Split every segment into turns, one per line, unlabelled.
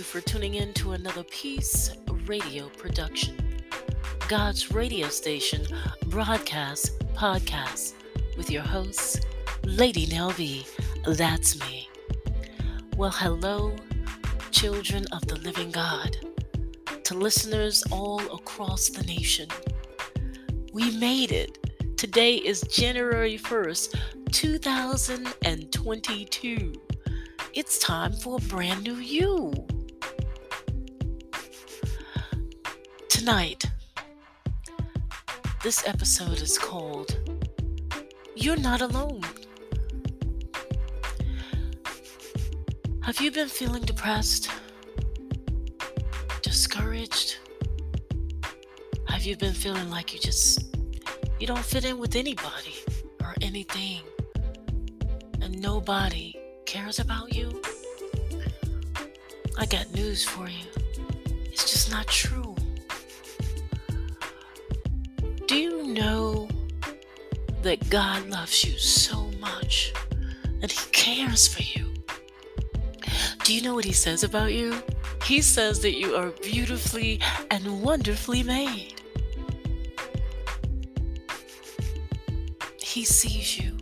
you for tuning in to another Peace Radio production. God's radio station broadcast podcast with your host, Lady Nell B. That's me. Well, hello, children of the living God, to listeners all across the nation. We made it. Today is January 1st, 2022. It's time for a brand new you. Tonight, this episode is called You're Not Alone. Have you been feeling depressed? Discouraged? Have you been feeling like you just you don't fit in with anybody or anything and nobody cares about you, I got news for you. It's just not true. Know that God loves you so much and He cares for you? Do you know what He says about you? He says that you are beautifully and wonderfully made. He sees you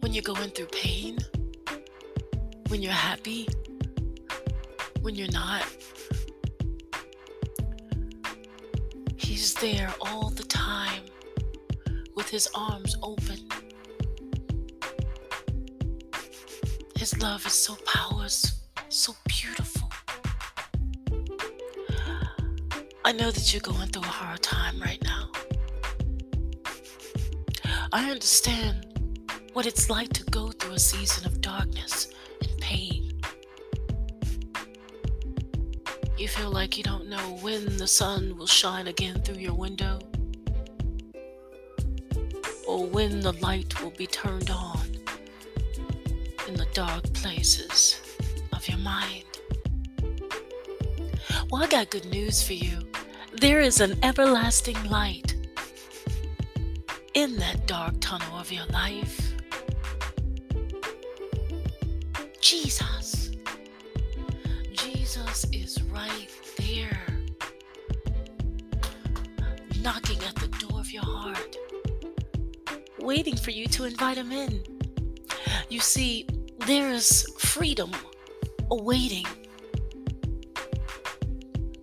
when you're going through pain, when you're happy, when you're not. He's there all the time with his arms open. His love is so powerful, so beautiful. I know that you're going through a hard time right now. I understand what it's like to go through a season of darkness feel like you don't know when the sun will shine again through your window, or when the light will be turned on in the dark places of your mind. Well, I got good news for you. There is an everlasting light in that dark tunnel of your life. Jesus. For you to invite him in. You see, there is freedom awaiting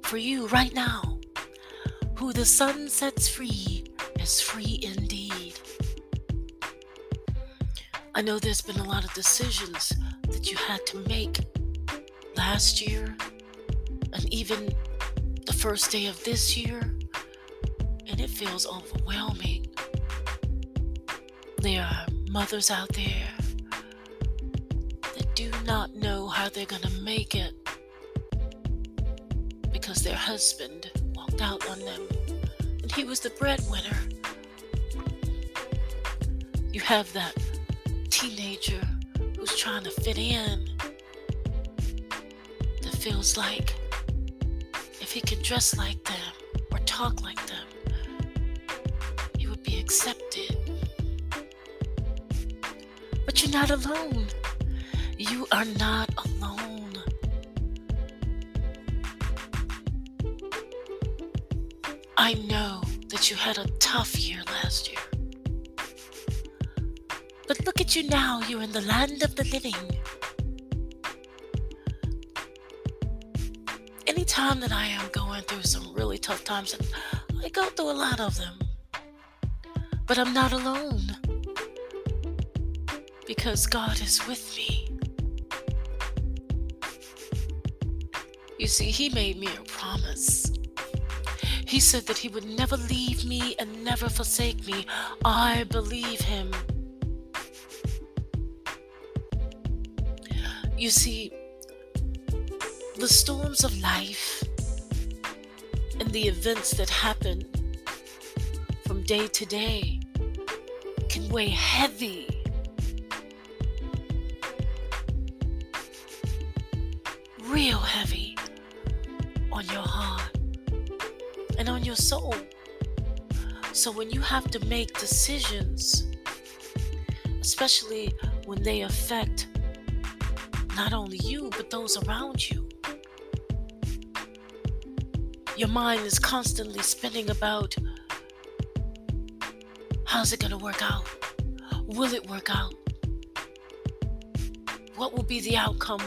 for you right now. Who the Son sets free is free indeed. I know there's been a lot of decisions that you had to make last year and even the first day of this year, and it feels overwhelming. There are mothers out there that do not know how they're going to make it because their husband walked out on them and he was the breadwinner. You have that teenager who's trying to fit in that feels like if he could dress like them or talk like them, he would be accepted. You're not alone. You are not alone. I know that you had a tough year last year. But look at you now, you're in the land of the living. Anytime that I am going through some really tough times, and I go through a lot of them, but I'm not alone because God is with me. You see, He made me a promise. He said that He would never leave me and never forsake me. I believe Him. You see, the storms of life and the events that happen from day to day can weigh heavy. Real heavy on your heart and on your soul. So when you have to make decisions, especially when they affect not only you, but those around you. Your mind is constantly spinning about how's it going to work out? Will it work out? What will be the outcome?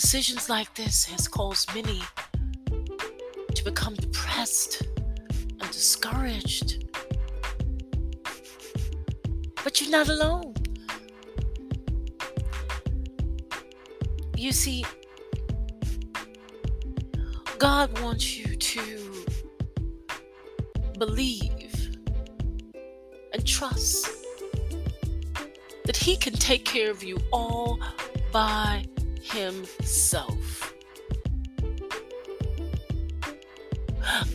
Decisions like this has caused many to become depressed and discouraged. But you're not alone. You see, God wants you to believe and trust that He can take care of you all by Himself.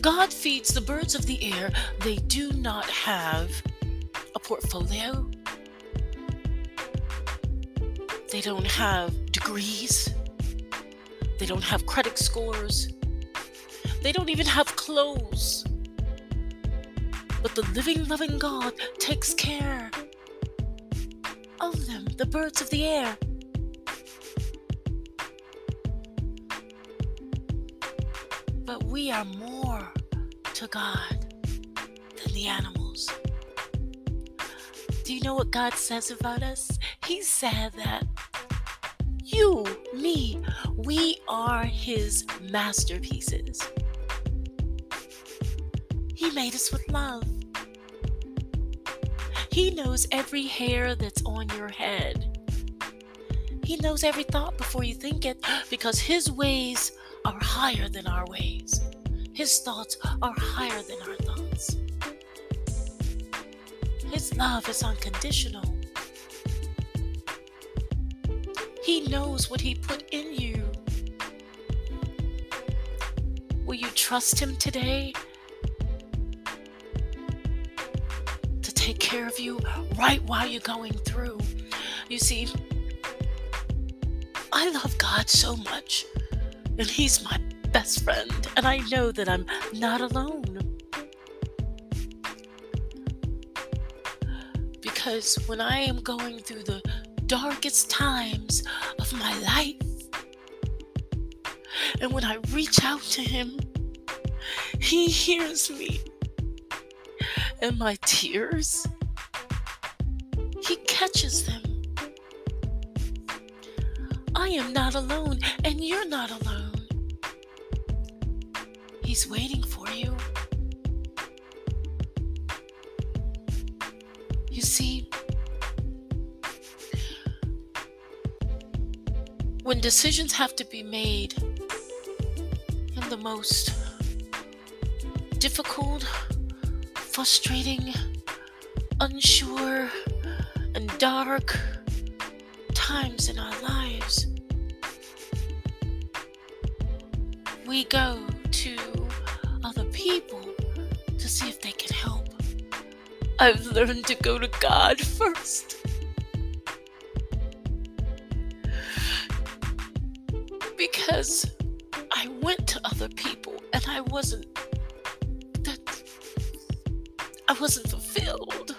God feeds the birds of the air. They do not have a portfolio, they don't have degrees, they don't have credit scores. They don't even have clothes. But the living, loving God takes care of them, the birds of the air. We are more to God than the animals. Do you know what God says about us? He said that you, me, we are His masterpieces. He made us with love. He knows every hair that's on your head. He knows every thought before you think it because His ways are higher than our ways. His thoughts are higher than our thoughts. His love is unconditional. He knows what He put in you. Will you trust Him today to take care of you right while you're going through. You see, I love God so much, and He's my best friend, and I know that I'm not alone. Because when I am going through the darkest times of my life, and when I reach out to Him, He hears me and my tears. He catches them. I am not alone, and you're not alone. He's waiting for you. You see, when decisions have to be made in the most difficult, frustrating, unsure, and dark times in our lives, we go people to see if they can help. I've learned to go to God first. Because I went to other people and I wasn't that I wasn't fulfilled.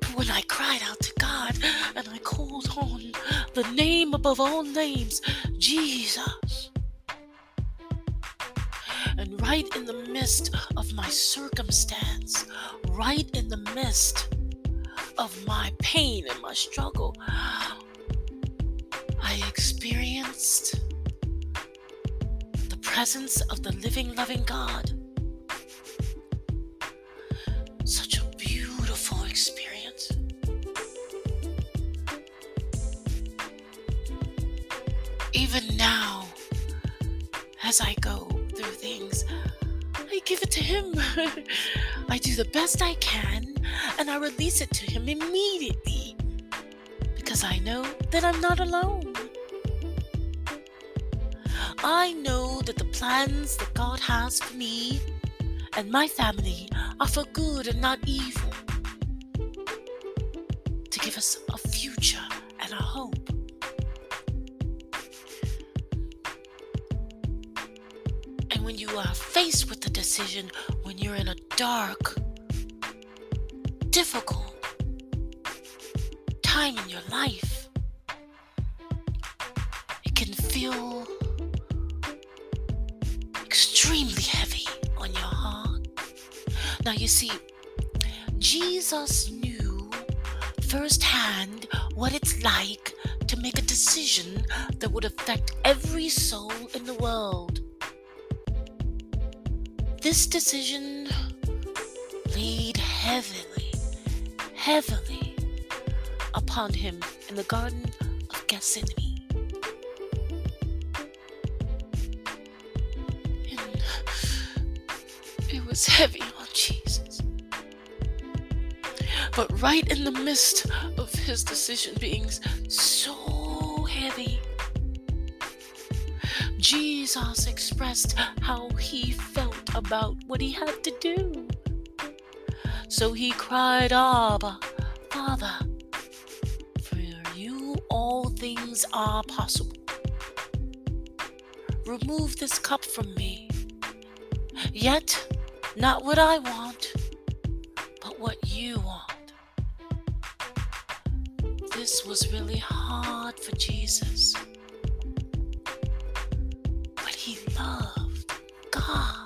But When I cried out to God and I called on the name above all names, Jesus. Right in the midst of my circumstance, right in the midst of my pain and my struggle, I experienced the presence of the living, loving God. Such a beautiful experience. Even now, as I go things, I give it to Him. I do the best I can and I release it to Him immediately because I know that I'm not alone. I know that the plans that God has for me and my family are for good and not evil, decision, when you're in a dark, difficult time in your life, it can feel extremely heavy on your heart. Now, you see, Jesus knew firsthand what it's like to make a decision that would affect every soul in the world. This decision laid heavily, heavily upon him in the Garden of Gethsemane. And it was heavy on Jesus. But right in the midst of his decision being so heavy, Jesus expressed how he felt about what he had to do. So he cried, Abba, Father, for you all things are possible. Remove this cup from me. Yet, not what I want, but what you want. This was really hard for Jesus. But he loved God.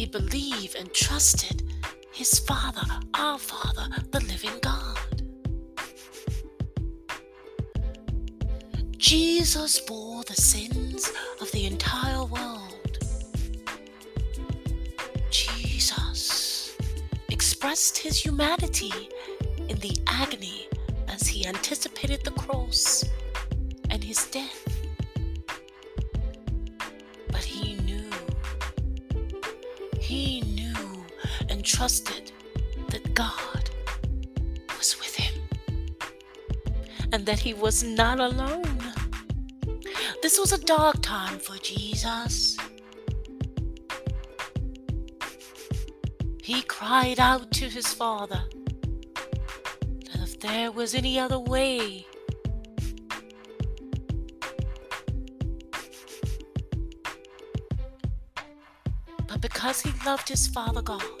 He believed and trusted his Father, our Father, the living God. Jesus bore the sins of the entire world. Jesus expressed his humanity in the agony as he anticipated the cross and his death. Trusted that God was with him and that he was not alone. This was a dark time for Jesus. He cried out to his Father that if there was any other way, but because he loved his Father God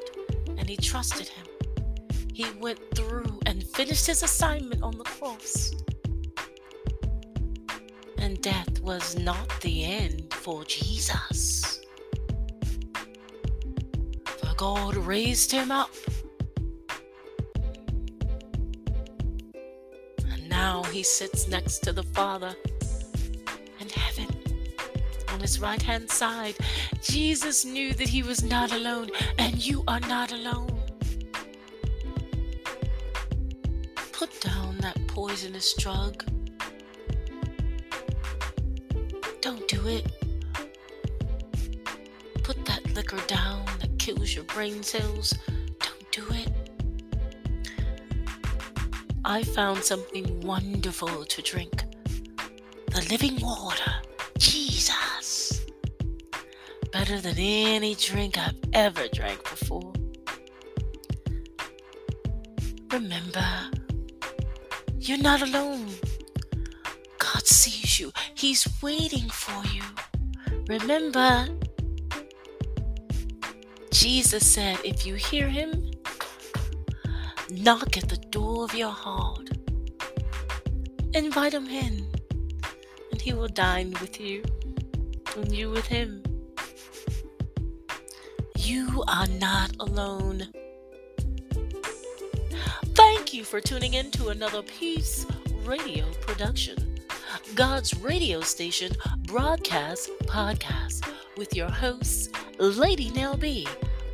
he trusted him, he went through and finished his assignment on the cross. And death was not the end for Jesus. For God raised him up. And now he sits next to the Father on his right hand side. Jesus knew that he was not alone, and you are not alone. Put down that poisonous drug. Don't do it. Put that liquor down that kills your brain cells. Don't do it. I found something wonderful to drink the living water. Better than any drink I've ever drank before. Remember, you're not alone. God sees you, He's waiting for you. Remember, Jesus said, if you hear Him, knock at the door of your heart. Invite Him in, and He will dine with you, and you with Him. You are not alone. Thank you for tuning in to another Peace Radio production. God's radio station broadcast podcast with your host, Lady Nell B.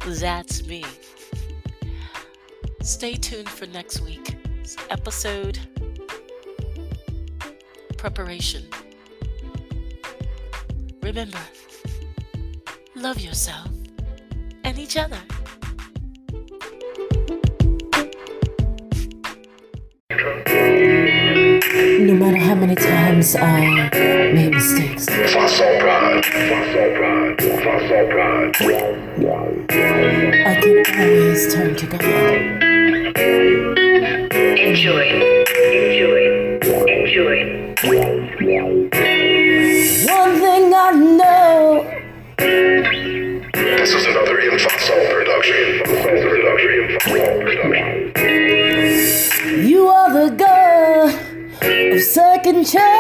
That's me. Stay tuned for next week's episode preparation. Remember, love yourself and each other.
No matter how many times I made mistakes. I can always turn to God.
Enjoy. Enjoy. Enjoy.
This is another Infosol production.
You are the girl of second chance.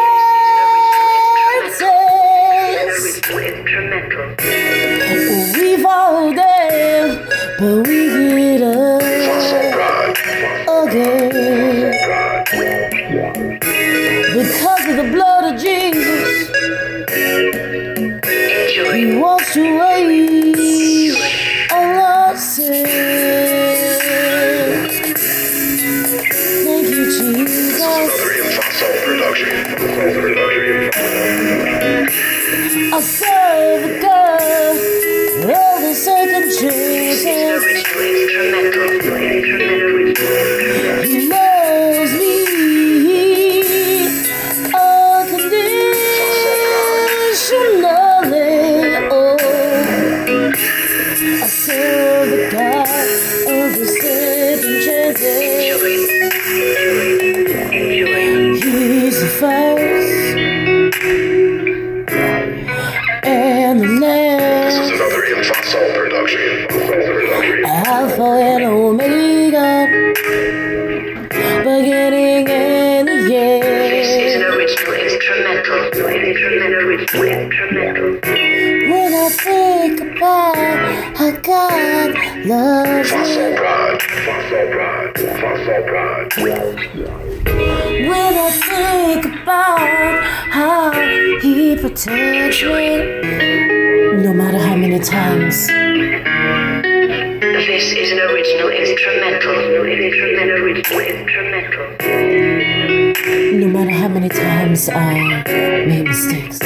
God loves me,
Fossil Prod. Fossil Prod. Fossil Prod.
when I think about how He protects me, no matter how many times.
This is an original instrumental. Instrumental. Instrumental.
No matter how many times I made mistakes,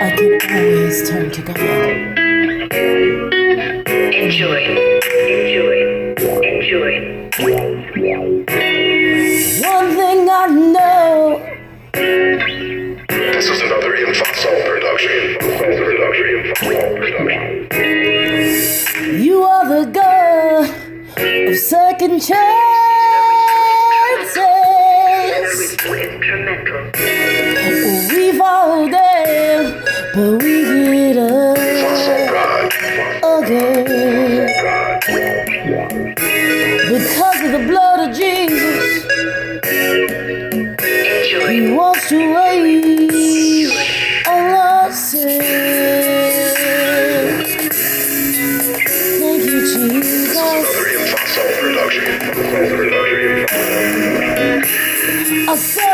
I can always turn to God.
Enjoy. Enjoy. Enjoy.
One thing I know,
This is another Infosol production. Infosol production. Infosol production.
you are the God of second chances.
Instrumental.
We fall down, but we get up again. Because of the blood of Jesus. He washed away all our sins. Thank you, Jesus.
Another Infosol production. Infosol production.
I serve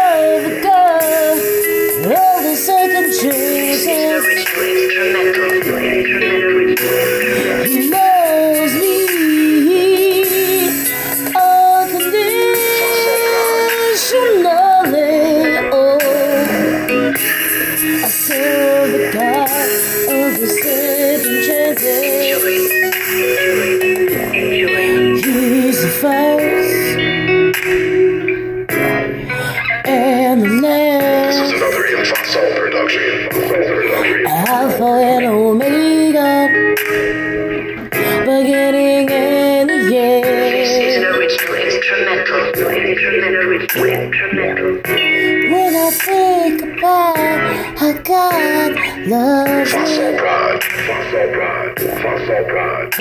Fossil
me,
Prod. Fossil Prod. Fossil Prod.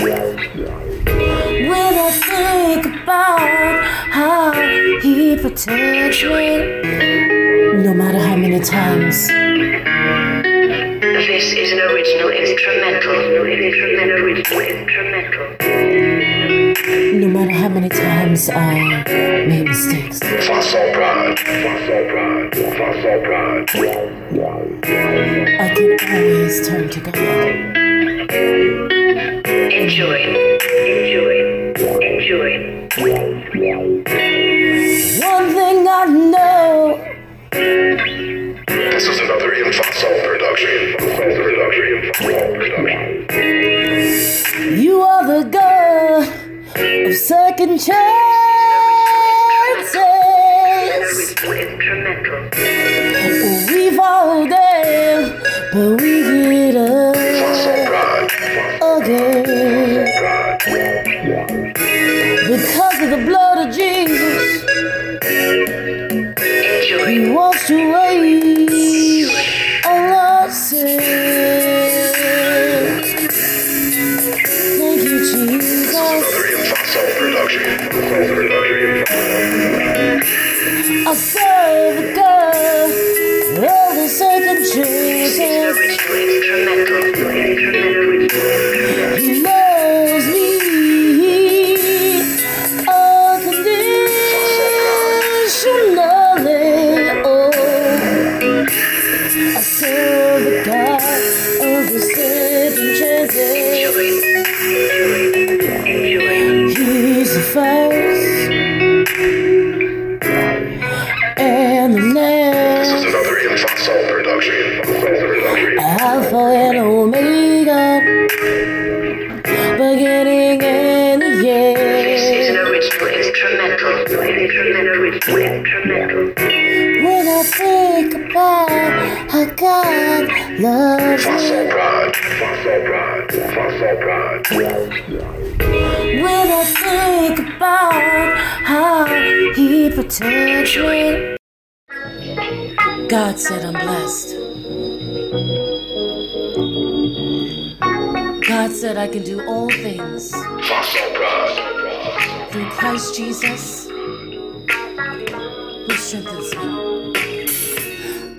when I think about how He protects me, no matter how many times.
This is an original instrumental. Instrumental. Instrumental.
No matter how many times I made mistakes, I can always turn to God.
Enjoy. Enjoy. Enjoy.
One thing I know,
This is another Infosol production. Infosol production. Infosol production.
you are the God of second chances. Down, When I think about how He protects me,
God said I'm blessed. God said I can do all things through Christ Jesus, who strengthens me.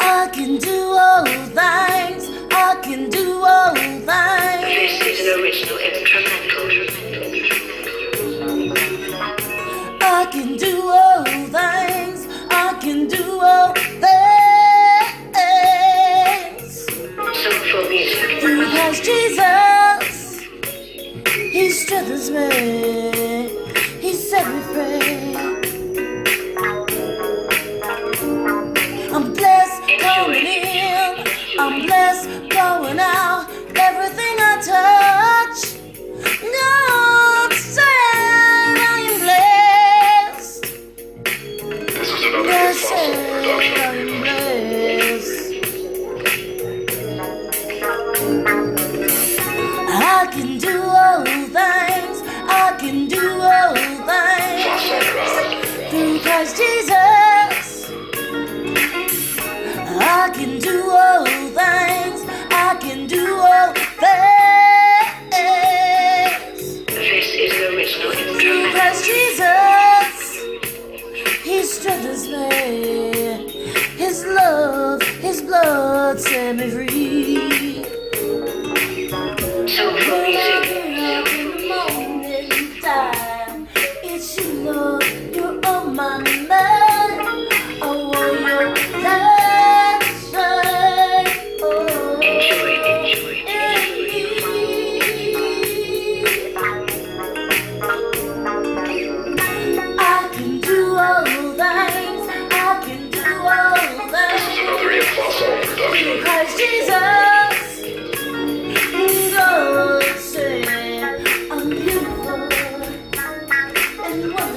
I can do all things I can do all things.
This is an original instrumental.
I can do all things. I can do all things. Jesus. Because Jesus, He strengthens me. His love, His blood set me free. and one.